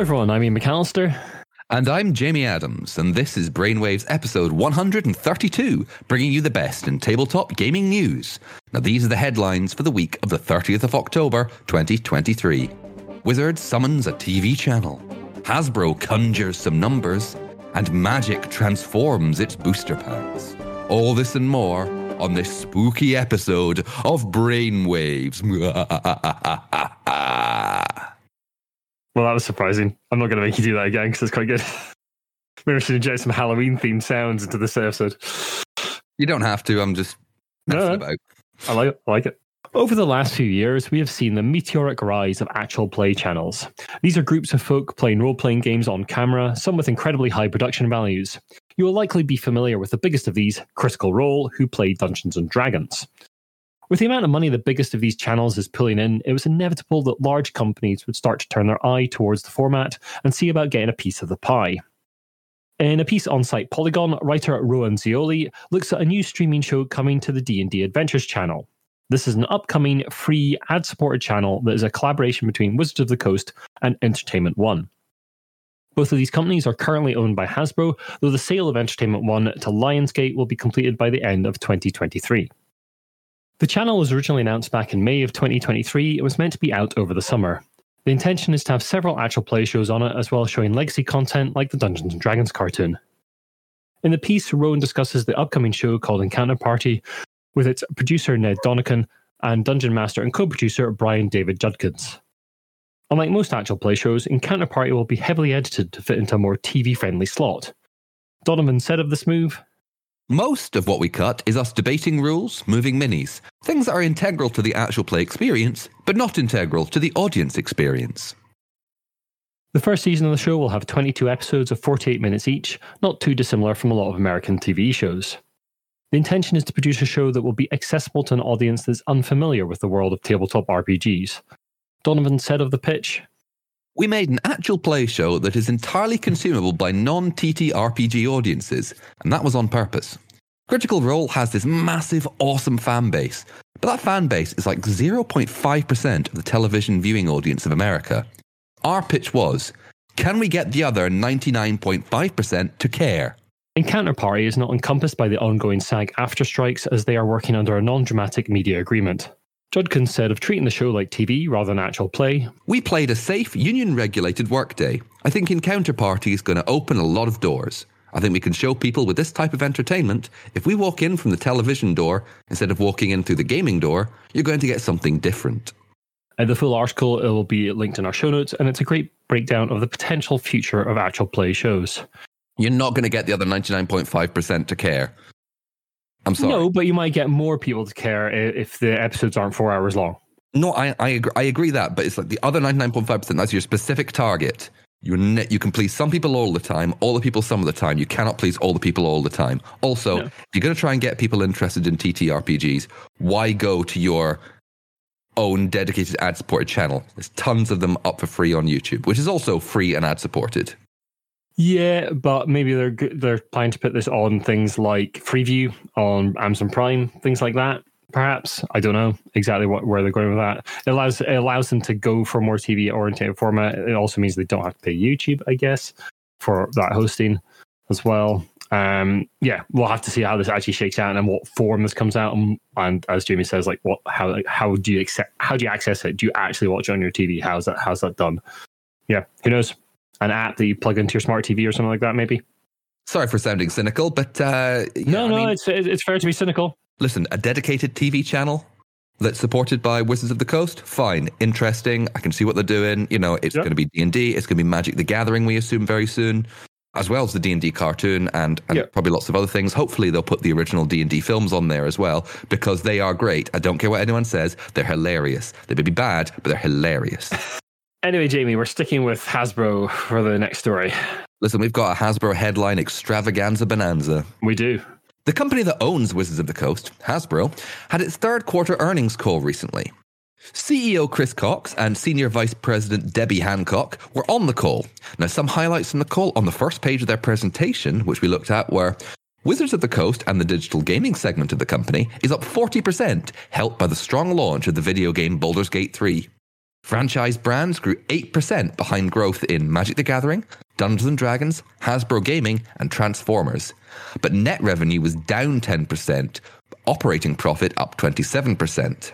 Everyone. I'm Ian McAllister. And I'm Jamie Adams, and this is Brainwaves episode 132, bringing you the best in tabletop gaming news. Now, these are the headlines for the week of the 30th of October, 2023. Wizard summons a TV channel. Hasbro conjures some numbers, and magic transforms its booster packs. All this and more on this spooky episode of Brainwaves. Well, that was surprising. I'm not going to make you do that again because it's quite good. Maybe I should inject some Halloween themed sounds into this episode. You don't have to. I'm just messing No. about. I like it. I like it. Over the last few years, we have seen the meteoric rise of actual play channels. These are groups of folk playing role playing games on camera, some with incredibly high production values. You will likely be familiar with the biggest of these, Critical Role, who play Dungeons and Dragons. With the amount of money the biggest of these channels is pulling in, it was inevitable that large companies would start to turn their eye towards the format and see about getting a piece of the pie. In a piece on site Polygon, writer Rowan Zeoli looks at a new streaming show coming to the D&D Adventures channel. This is an upcoming free ad-supported channel that is a collaboration between Wizards of the Coast and Entertainment One. Both of these companies are currently owned by Hasbro, though the sale of Entertainment One to Lionsgate will be completed by the end of 2023. The channel was originally announced back in May of 2023 and was meant to be out over the summer. The intention is to have several actual play shows on it, as well as showing legacy content like the Dungeons and Dragons cartoon. In the piece, Rowan discusses the upcoming show called Encounter Party, with its producer Ned Donovan and dungeon master and co-producer Brian David Judkins. Unlike most actual play shows, Encounter Party will be heavily edited to fit into a more TV-friendly slot. Donovan said of this move, Most of what we cut is us debating rules, moving minis, things that are integral to the actual play experience, but not integral to the audience experience. The first season of the show will have 22 episodes of 48 minutes each, not too dissimilar from a lot of American TV shows. The intention is to produce a show that will be accessible to an audience that's unfamiliar with the world of tabletop RPGs. Donovan said of the pitch, We made an actual play show that is entirely consumable by non TTRPG audiences, and that was on purpose. Critical Role has this massive, awesome fan base, but that fan base is like 0.5% of the television viewing audience of America. Our pitch was can we get the other 99.5% to care? Encounter Party is not encompassed by the ongoing SAG-AFTRA strikes as they are working under a non dramatic media agreement. Judkins said of treating the show like TV rather than actual play, We played a safe, union regulated workday. I think Encounter Party is going to open a lot of doors. I think we can show people with this type of entertainment, if we walk in from the television door instead of walking in through the gaming door, you're going to get something different. Uh, the full article it will be linked in our show notes, and it's a great breakdown of the potential future of actual play shows. You're not going to get the other 99.5% to care. I'm sorry. No, but you might get more people to care if the episodes aren't four hours long. No, I, I, agree, I agree that, but it's like the other 99.5%, that's your specific target. You, ne- you can please some people all the time, all the people some of the time. You cannot please all the people all the time. Also, No. if you're going to try and get people interested in TTRPGs, why go to your own dedicated ad supported channel? There's tons of them up for free on YouTube, which is also free and ad supported. Yeah, but maybe they're they're planning to put this on things like Freeview on Amazon Prime, things like that. Perhaps I don't know exactly what where they're going with that. It allows it allows them to go for more TV oriented format. It also means they don't have to pay YouTube, I guess, for that hosting as well. Um, yeah, we'll have to see how this actually shakes out and what form this comes out. And, and as Jamie says, like what how how do you accept how do you access it? Do you actually watch it on your TV? How's that how's that done? Yeah, who knows? An app that you plug into your smart TV or something like that, maybe. Sorry for sounding cynical, but uh, yeah, no, I no, mean, it's it's fair to be cynical. listen, a dedicated TV channel that's supported by Wizards of the Coast, fine, interesting. I can see what they're doing. You know, it's Yep. going to be D and D. It's going to be Magic the Gathering. We assume very soon, as well as the D and D cartoon and, and Yep. probably lots of other things. Hopefully, they'll put the original D and D films on there as well because they are great. I don't care what anyone says; they're hilarious. They may be bad, but they're hilarious. Anyway, Jamie, we're sticking with Hasbro for the next story. listen, we've got a Hasbro headline extravaganza bonanza. We do. The company that owns Wizards of the Coast, Hasbro, had its third quarter earnings call recently. CEO Chris Cox and Senior Vice President Debbie Hancock were on the call. Now, some highlights from the call on the first page of their presentation, which we looked at, were Wizards of the Coast and the digital gaming segment of the company is up 40%, helped by the strong launch of the video game Baldur's Gate 3. Franchise brands grew 8% behind growth in Magic the Gathering, Dungeons and Dragons, Hasbro Gaming, and Transformers. But net revenue was down 10%, operating profit up 27%.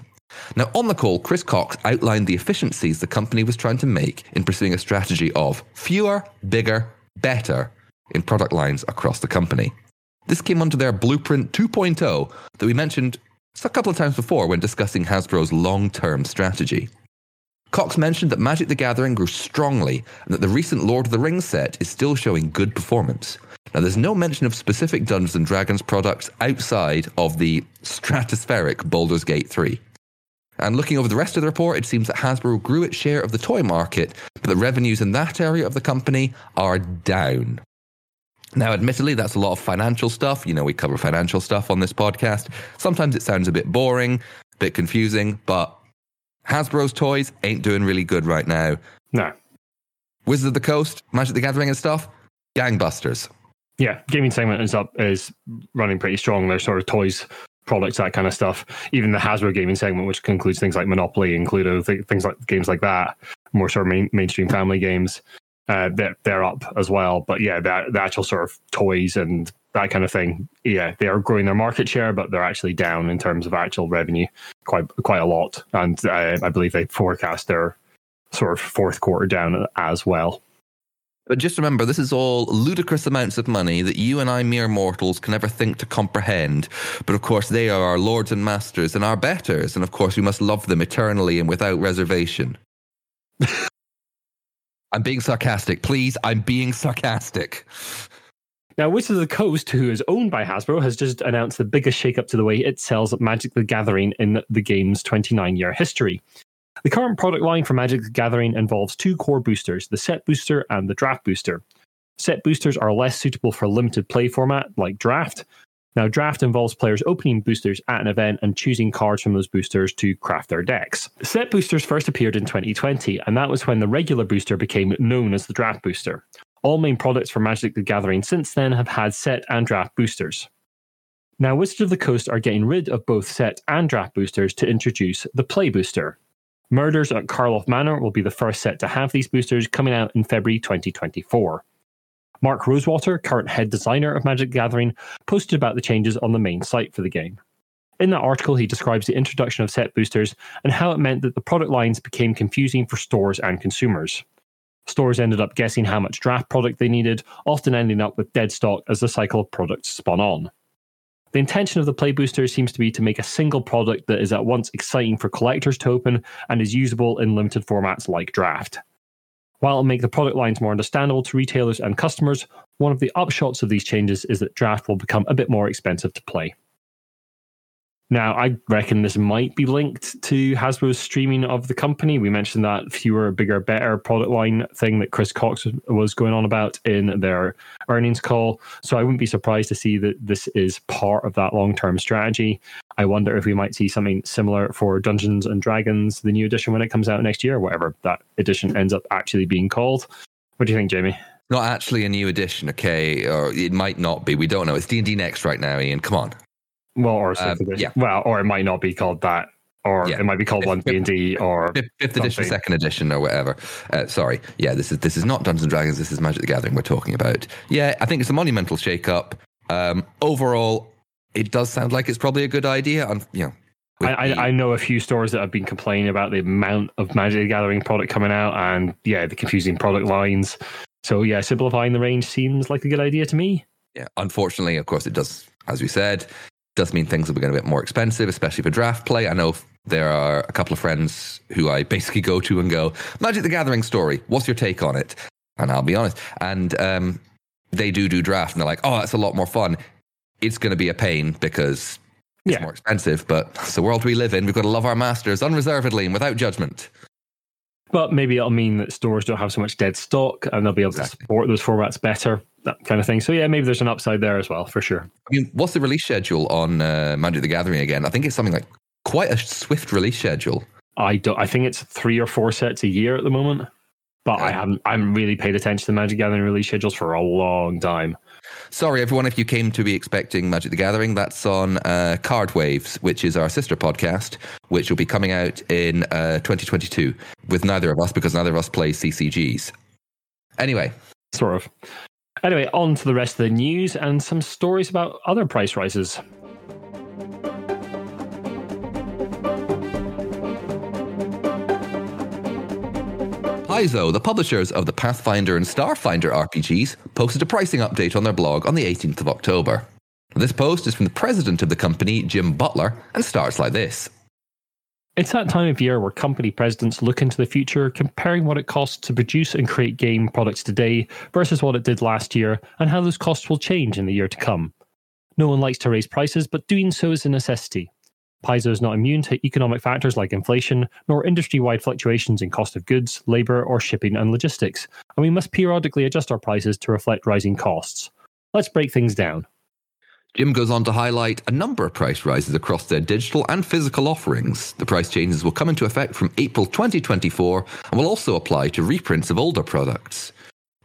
Now, on the call, Chris Cox outlined the efficiencies the company was trying to make in pursuing a strategy of fewer, bigger, better in product lines across the company. This came under their Blueprint 2.0 that we mentioned a couple of times before when discussing Hasbro's long term strategy. Cox mentioned that Magic the Gathering grew strongly and that the recent Lord of the Rings set is still showing good performance. Now, there's no mention of specific Dungeons and Dragons products outside of the stratospheric Baldur's Gate 3. And looking over the rest of the report, it seems that Hasbro grew its share of the toy market, but the revenues in that area of the company are down. Now, admittedly, that's a lot of financial stuff. You know, we cover financial stuff on this podcast. Sometimes it sounds a bit boring, a bit confusing, but Hasbro's toys ain't doing really good right now. No. Wizards of the Coast, Magic the Gathering and stuff, gangbusters. Yeah, gaming segment is up is running pretty strong. There's sort of toys, products, that kind of stuff. Even the Hasbro gaming segment, which includes things like Monopoly, Cluedo, th- things like games like that, more sort of main, mainstream family games, uh, they're, they're up as well. But yeah, the, the actual sort of toys and that kind of thing, yeah, they are growing their market share, but they're actually down in terms of actual revenue quite quite a lot. And uh, I believe they forecast their sort of fourth quarter down as well. But just remember, this is all ludicrous amounts of money that you and I, mere mortals, can never think to comprehend. But of course, they are our lords and masters and our betters. And of course, we must love them eternally and without reservation. I'm being sarcastic. Please, I'm being sarcastic. Now, Wizards of the Coast, who is owned by Hasbro, has just announced the biggest shakeup to the way it sells Magic the Gathering in the game's 29 year history. The current product line for Magic the Gathering involves two core boosters the set booster and the draft booster. Set boosters are less suitable for limited play format like draft. Now, draft involves players opening boosters at an event and choosing cards from those boosters to craft their decks. Set boosters first appeared in 2020, and that was when the regular booster became known as the draft booster. All main products for Magic the Gathering since then have had set and draft boosters. Now, Wizards of the Coast are getting rid of both set and draft boosters to introduce the Play Booster. Murders at Karlov Manor will be the first set to have these boosters coming out in February 2024. Mark Rosewater, current head designer of Magic the Gathering, posted about the changes on the main site for the game. In that article, he describes the introduction of set boosters and how it meant that the product lines became confusing for stores and consumers. Stores ended up guessing how much draft product they needed, often ending up with dead stock as the cycle of products spun on. The intention of the Play Booster seems to be to make a single product that is at once exciting for collectors to open and is usable in limited formats like Draft. While it'll make the product lines more understandable to retailers and customers, one of the upshots of these changes is that Draft will become a bit more expensive to play. Now, I reckon this might be linked to Hasbro's streaming of the company. We mentioned that fewer, bigger, better product line thing that Chris Cox was going on about in their earnings call. So I wouldn't be surprised to see that this is part of that long term strategy. I wonder if we might see something similar for Dungeons and Dragons, the new edition, when it comes out next year, whatever that edition ends up actually being called. What do you think, Jamie? Not actually a new edition, okay? Or it might not be. We don't know. It's D and D next right now, Ian. Come on. Well, or um, yeah. well, or it might not be called that, or yeah. it might be called one D and D, or fifth, fifth edition, second edition, or whatever. Uh, sorry, yeah, this is this is not Dungeons and Dragons. This is Magic the Gathering. We're talking about. Yeah, I think it's a monumental shake-up. Um, overall, it does sound like it's probably a good idea. And you know, I, the, I, know a few stores that have been complaining about the amount of Magic the Gathering product coming out, and yeah, the confusing product lines. So yeah, simplifying the range seems like a good idea to me. Yeah, unfortunately, of course, it does. As we said, does mean things will be getting a bit more expensive, especially for draft play. I know there are a couple of friends who I basically go to and go, Magic the Gathering story, what's your take on it? And I'll be honest. And um, they do do draft and they're like, oh, that's a lot more fun. It's going to be a pain because it's yeah. more expensive, but it's the world we live in. We've got to love our masters unreservedly and without judgment. But maybe it'll mean that stores don't have so much dead stock and they'll be able exactly. to support those formats better that kind of thing. So yeah, maybe there's an upside there as well for sure. I mean, what's the release schedule on uh, Magic the Gathering again? I think it's something like quite a swift release schedule. I don't. I think it's three or four sets a year at the moment. but I haven't I haven't really paid attention to Magic Gathering release schedules for a long time. Sorry, everyone, if you came to be expecting Magic the Gathering, that's on uh, Card Waves, which is our sister podcast, which will be coming out in uh, 2022 with neither of us because neither of us play CCGs. Anyway, Sort of. Anyway, on to the rest of the news and some stories about other price rises. Paizo, the publishers of the Pathfinder and Starfinder RPGs, posted a pricing update on their blog on the 18th of October. This post is from the president of the company, Jim Butler, and starts like this. It's that time of year where company presidents look into the future, comparing what it costs to produce and create game products today versus what it did last year, and how those costs will change in the year to come. No one likes to raise prices, but doing so is a necessity. Paizo is not immune to economic factors like inflation, nor industry wide fluctuations in cost of goods, labour, or shipping and logistics, and we must periodically adjust our prices to reflect rising costs. Let's break things down. Jim goes on to highlight a number of price rises across their digital and physical offerings. The price changes will come into effect from April 2024 and will also apply to reprints of older products.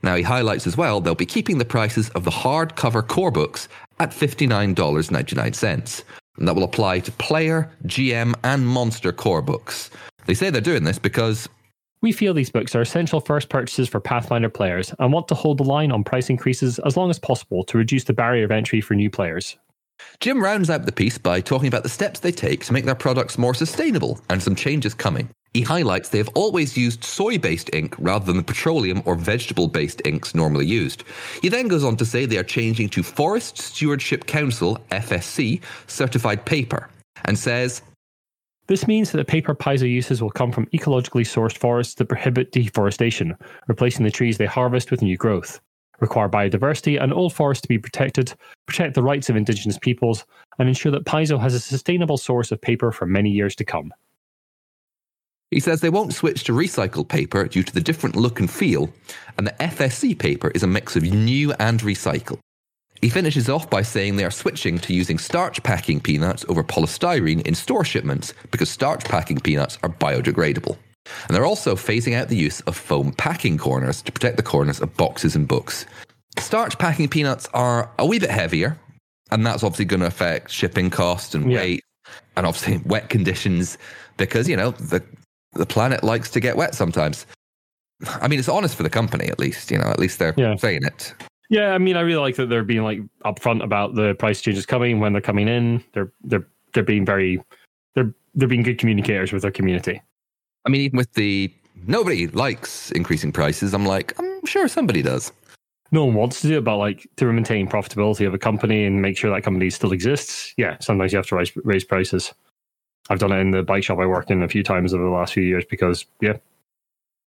Now, he highlights as well they'll be keeping the prices of the hardcover core books at $59.99. And that will apply to player, GM, and monster core books. They say they're doing this because We feel these books are essential first purchases for Pathfinder players and want to hold the line on price increases as long as possible to reduce the barrier of entry for new players. Jim rounds out the piece by talking about the steps they take to make their products more sustainable and some changes coming. He highlights they have always used soy based ink rather than the petroleum or vegetable based inks normally used. He then goes on to say they are changing to Forest Stewardship Council, FSC, certified paper, and says, This means that the paper Paizo uses will come from ecologically sourced forests that prohibit deforestation, replacing the trees they harvest with new growth, require biodiversity and old forests to be protected, protect the rights of indigenous peoples, and ensure that Paizo has a sustainable source of paper for many years to come. He says they won't switch to recycled paper due to the different look and feel, and the FSC paper is a mix of new and recycled. He finishes off by saying they are switching to using starch packing peanuts over polystyrene in store shipments because starch packing peanuts are biodegradable. And they're also phasing out the use of foam packing corners to protect the corners of boxes and books. Starch packing peanuts are a wee bit heavier, and that's obviously going to affect shipping cost and Yeah. weight, and obviously wet conditions because you know the the planet likes to get wet sometimes. I mean, it's honest for the company at least. You know, at least they're Yeah. saying it. Yeah, I mean, I really like that they're being like upfront about the price changes coming when they're coming in. They're they're they're being very they're they're being good communicators with their community. I mean, even with the nobody likes increasing prices. I'm like, I'm sure somebody does. No one wants to do it, but like to maintain profitability of a company and make sure that company still exists. Yeah, sometimes you have to raise raise prices. I've done it in the bike shop I worked in a few times over the last few years because yeah,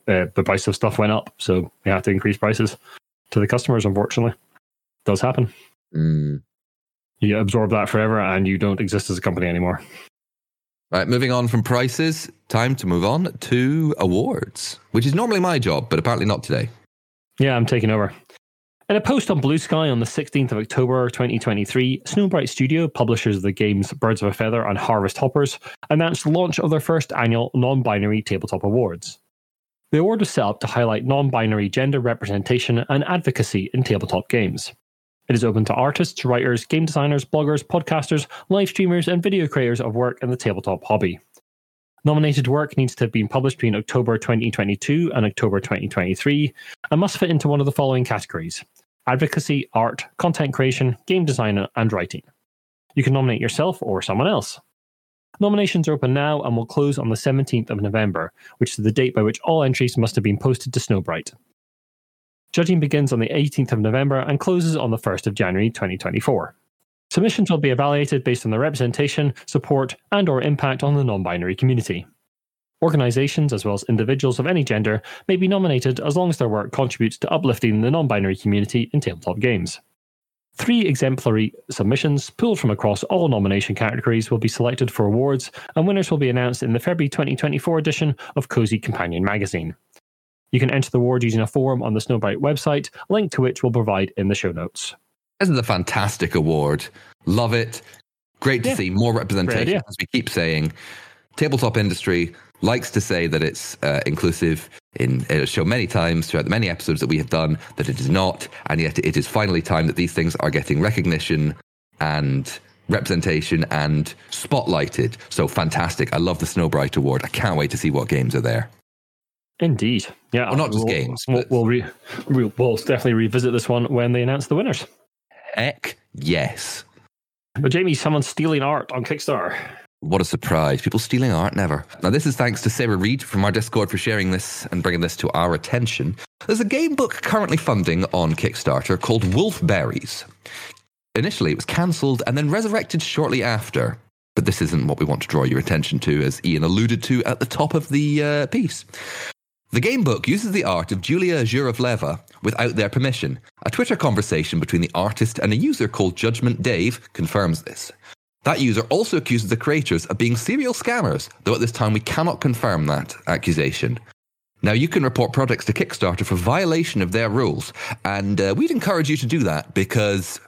uh, the price of stuff went up, so you have to increase prices to the customers. Unfortunately, does happen. Mm. You absorb that forever, and you don't exist as a company anymore. Right, moving on from prices, time to move on to awards, which is normally my job, but apparently not today. Yeah, I'm taking over. In a post on Blue Sky on the 16th of October 2023, Snowbright Studio, publishers of the games Birds of a Feather and Harvest Hoppers, announced the launch of their first annual non binary tabletop awards. The award was set up to highlight non binary gender representation and advocacy in tabletop games. It is open to artists, writers, game designers, bloggers, podcasters, live streamers, and video creators of work in the tabletop hobby. Nominated work needs to have been published between October 2022 and October 2023 and must fit into one of the following categories advocacy, art, content creation, game design, and writing. You can nominate yourself or someone else. Nominations are open now and will close on the 17th of November, which is the date by which all entries must have been posted to Snowbright. Judging begins on the 18th of November and closes on the 1st of January 2024. Submissions will be evaluated based on their representation, support, and or impact on the non-binary community. Organizations as well as individuals of any gender may be nominated as long as their work contributes to uplifting the non-binary community in tabletop games. Three exemplary submissions pulled from across all nomination categories will be selected for awards, and winners will be announced in the February 2024 edition of Cozy Companion magazine. You can enter the award using a form on the Snowbright website, a link to which we'll provide in the show notes. This is a fantastic award. Love it. Great to Yeah. see more representation, as we keep saying. Tabletop industry likes to say that it's uh, inclusive. In uh, it has shown many times throughout the many episodes that we have done that it is not, and yet it is finally time that these things are getting recognition and representation and spotlighted. So fantastic! I love the Snowbright Award. I can't wait to see what games are there. Indeed, yeah. Well, not just we'll, games, We'll, but- we'll, re, we'll, we'll definitely revisit this one when they announce the winners. Heck yes! But Jamie, someone's stealing art on Kickstarter. What a surprise. People stealing art, never. Now, this is thanks to Sarah Reed from our Discord for sharing this and bringing this to our attention. There's a game book currently funding on Kickstarter called Wolfberries. Initially, it was cancelled and then resurrected shortly after. But this isn't what we want to draw your attention to, as Ian alluded to at the top of the uh, piece. The game book uses the art of Julia Zhuravleva without their permission. A Twitter conversation between the artist and a user called Judgment Dave confirms this. That user also accuses the creators of being serial scammers, though at this time we cannot confirm that accusation. Now, you can report projects to Kickstarter for violation of their rules, and uh, we'd encourage you to do that because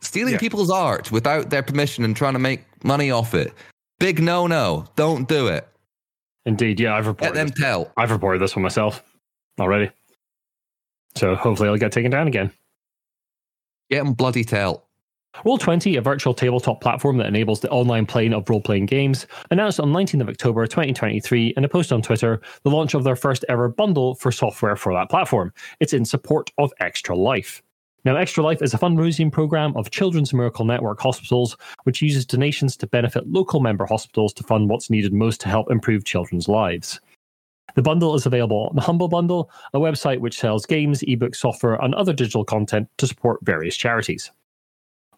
stealing Yeah. people's art without their permission and trying to make money off it, big no no. Don't do it. Indeed, yeah, I've reported. Let them This. tell. I've reported this one myself already. So hopefully it'll get taken down again. Get them bloody tell. Roll20, a virtual tabletop platform that enables the online playing of role playing games, announced on 19th of October 2023 in a post on Twitter the launch of their first ever bundle for software for that platform. It's in support of Extra Life. Now, Extra Life is a fundraising program of Children's Miracle Network hospitals, which uses donations to benefit local member hospitals to fund what's needed most to help improve children's lives. The bundle is available on the Humble Bundle, a website which sells games, ebooks, software, and other digital content to support various charities.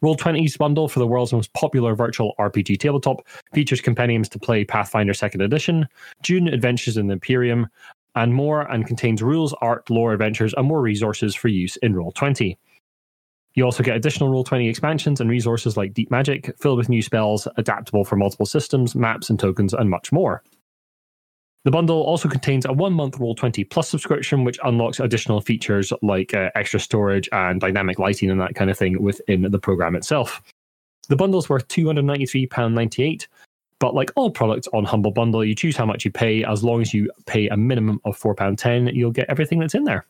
Roll20's bundle for the world's most popular virtual RPG tabletop features compendiums to play Pathfinder 2nd Edition, Dune Adventures in the Imperium, and more, and contains rules, art, lore adventures, and more resources for use in Roll20. You also get additional Roll20 expansions and resources like Deep Magic, filled with new spells, adaptable for multiple systems, maps, and tokens, and much more. The bundle also contains a one month Roll20 Plus subscription, which unlocks additional features like uh, extra storage and dynamic lighting and that kind of thing within the program itself. The bundle's worth £293.98, but like all products on Humble Bundle, you choose how much you pay. As long as you pay a minimum of £4.10, you'll get everything that's in there.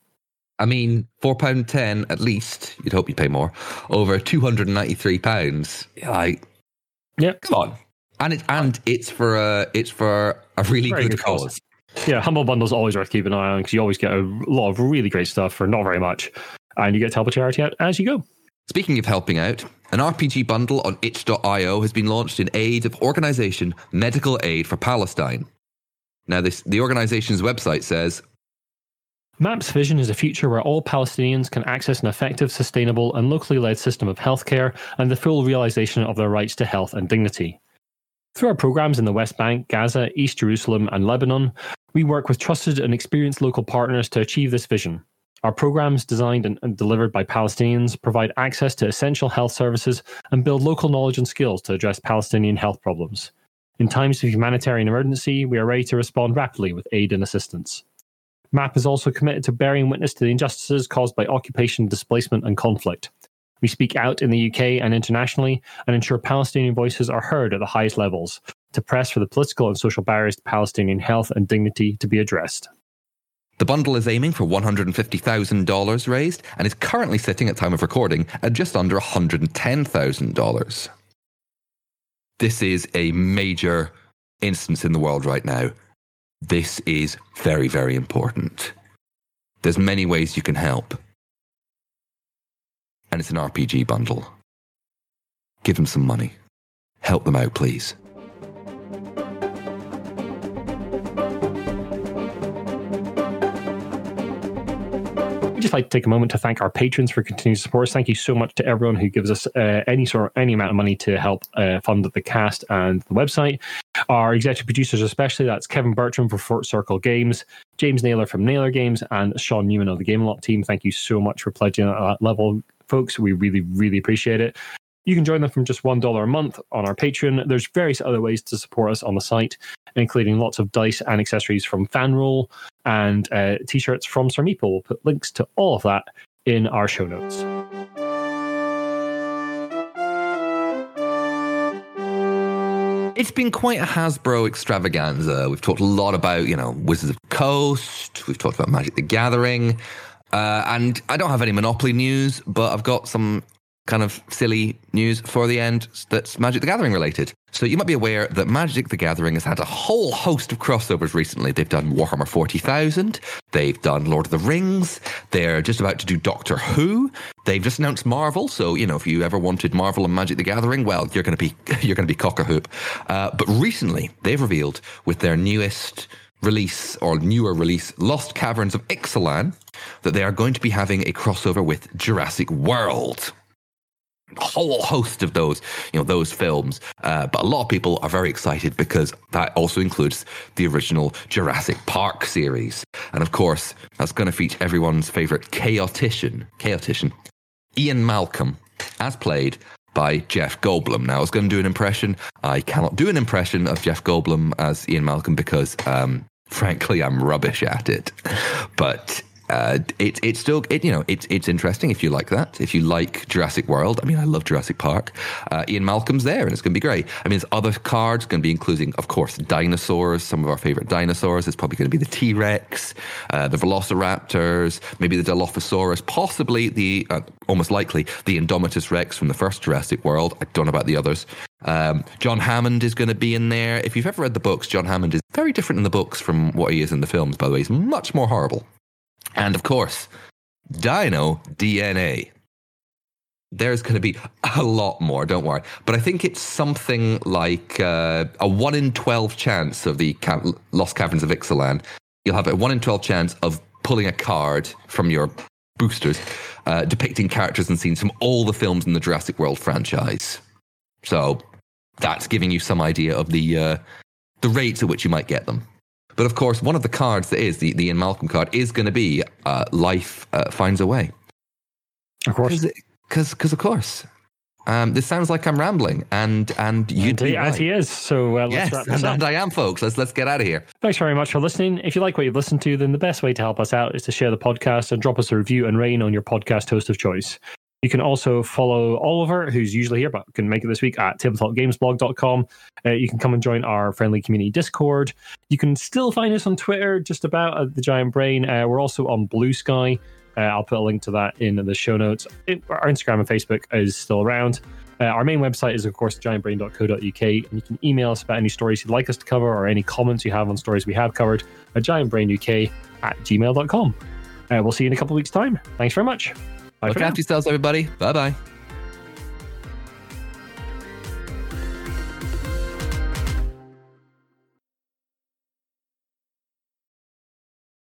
I mean, four pound ten at least. You'd hope you pay more. Over two hundred and ninety three pounds. I Yeah. come on. And it and it's for a it's for a really good, good cause. cause. Yeah, Humble Bundle's always worth keeping an eye on because you always get a lot of really great stuff for not very much. And you get to help a charity out as you go. Speaking of helping out, an RPG bundle on itch.io has been launched in aid of organization Medical Aid for Palestine. Now, this the organization's website says MAP's vision is a future where all Palestinians can access an effective, sustainable, and locally led system of healthcare and the full realization of their rights to health and dignity. Through our programs in the West Bank, Gaza, East Jerusalem, and Lebanon, we work with trusted and experienced local partners to achieve this vision. Our programs, designed and, delivered by Palestinians, provide access to essential health services and build local knowledge and skills to address Palestinian health problems. In times of humanitarian emergency, we are ready to respond rapidly with aid and assistance. MAP is also committed to bearing witness to the injustices caused by occupation, displacement, and conflict. We speak out in the UK and internationally and ensure Palestinian voices are heard at the highest levels to press for the political and social barriers to Palestinian health and dignity to be addressed. the bundle is aiming for $150,000 raised and is currently sitting at time of recording at just under $110,000. This is a major instance in the world right now. This is very, very important. There's many ways you can help. And it's an RPG bundle. Give them some money. Help them out, please. We'd just like to take a moment to thank our patrons for continued support. Thank you so much to everyone who gives us uh, any sort any amount of money to help uh, fund the cast and the website. Our executive producers, especially, that's Kevin Bertram for Fort Circle Games, James Naylor from Naylor Games, and Shaun Newman of the Game-a-lot team. Thank you so much for pledging at that level, folks. We really, really appreciate it. You can join them from just $1 a month on our Patreon. There's various other ways to support us on the site, including lots of dice and accessories from Fanroll and uh, t shirts from Sir Meeple. We'll put links to all of that in our show notes. it's been quite a Hasbro extravaganza. We've talked a lot about, you know, Wizards of Coast. We've talked about Magic the Gathering. Uh, and I don't have any Monopoly news, but I've got some kind of silly news for the end that's Magic the Gathering related. So you might be aware that Magic the Gathering has had a whole host of crossovers recently. They've done Warhammer 40,000, they've done Lord of the Rings, they're just about to do Doctor Who, they've just announced Marvel. So, you know, if you ever wanted Marvel and Magic the Gathering, well, you're going to be you're going to be cock a hoop. Uh, but recently, they've revealed with their newest release or newer release, Lost Caverns of Ixalan, that they are going to be having a crossover with Jurassic World a whole host of those, you know, those films. Uh, but a lot of people are very excited because that also includes the original Jurassic Park series, and of course, that's going to feature everyone's favorite chaotician, chaotician, Ian Malcolm, as played by Jeff Goldblum. Now, I was going to do an impression. I cannot do an impression of Jeff Goldblum as Ian Malcolm because, um, frankly, I'm rubbish at it. But uh, it, it's still it, you know it's it's interesting if you like that. If you like Jurassic World I mean I love Jurassic Park. Uh, Ian Malcolm's there and it's going to be great. I mean there's other cards going to be including of course dinosaurs. Some of our favorite dinosaurs. It's probably going to be the T-Rex uh, the Velociraptors maybe the Dilophosaurus possibly the uh, almost likely the Indominus Rex from the first Jurassic World. I don't know about the others um, John Hammond is going to be in there if you've ever read the books John Hammond is very different in the books from what he is in the films by the way he's much more horrible and of course, Dino DNA. There's going to be a lot more, don't worry. But I think it's something like uh, a 1 in 12 chance of the Lost Caverns of Ixalan. You'll have a 1 in 12 chance of pulling a card from your boosters uh, depicting characters and scenes from all the films in the Jurassic World franchise. So that's giving you some idea of the uh, the rates at which you might get them. But of course, one of the cards that is the, the Ian Malcolm card is going to be uh, Life uh, Finds a Way. Of course. Because, of course. Um, this sounds like I'm rambling, and and you do as he is. So uh, yes, and, and, I am, folks. Let's let's get out of here. Thanks very much for listening. If you like what you've listened to, then the best way to help us out is to share the podcast and drop us a review and rain on your podcast host of choice. You can also follow Oliver, who's usually here but can make it this week at tabletopgamesblog.com. Uh, you can come and join our friendly community Discord. You can still find us on Twitter, just about at the Giant Brain. Uh, we're also on Blue Sky. Uh, I'll put a link to that in the show notes. It, our Instagram and Facebook is still around. Uh, our main website is, of course, giantbrain.co.uk. And you can email us about any stories you'd like us to cover or any comments you have on stories we have covered at giantbrainuk at gmail.com. Uh, we'll see you in a couple of weeks' time. Thanks very much. Bye Look after yourselves, everybody. Bye bye.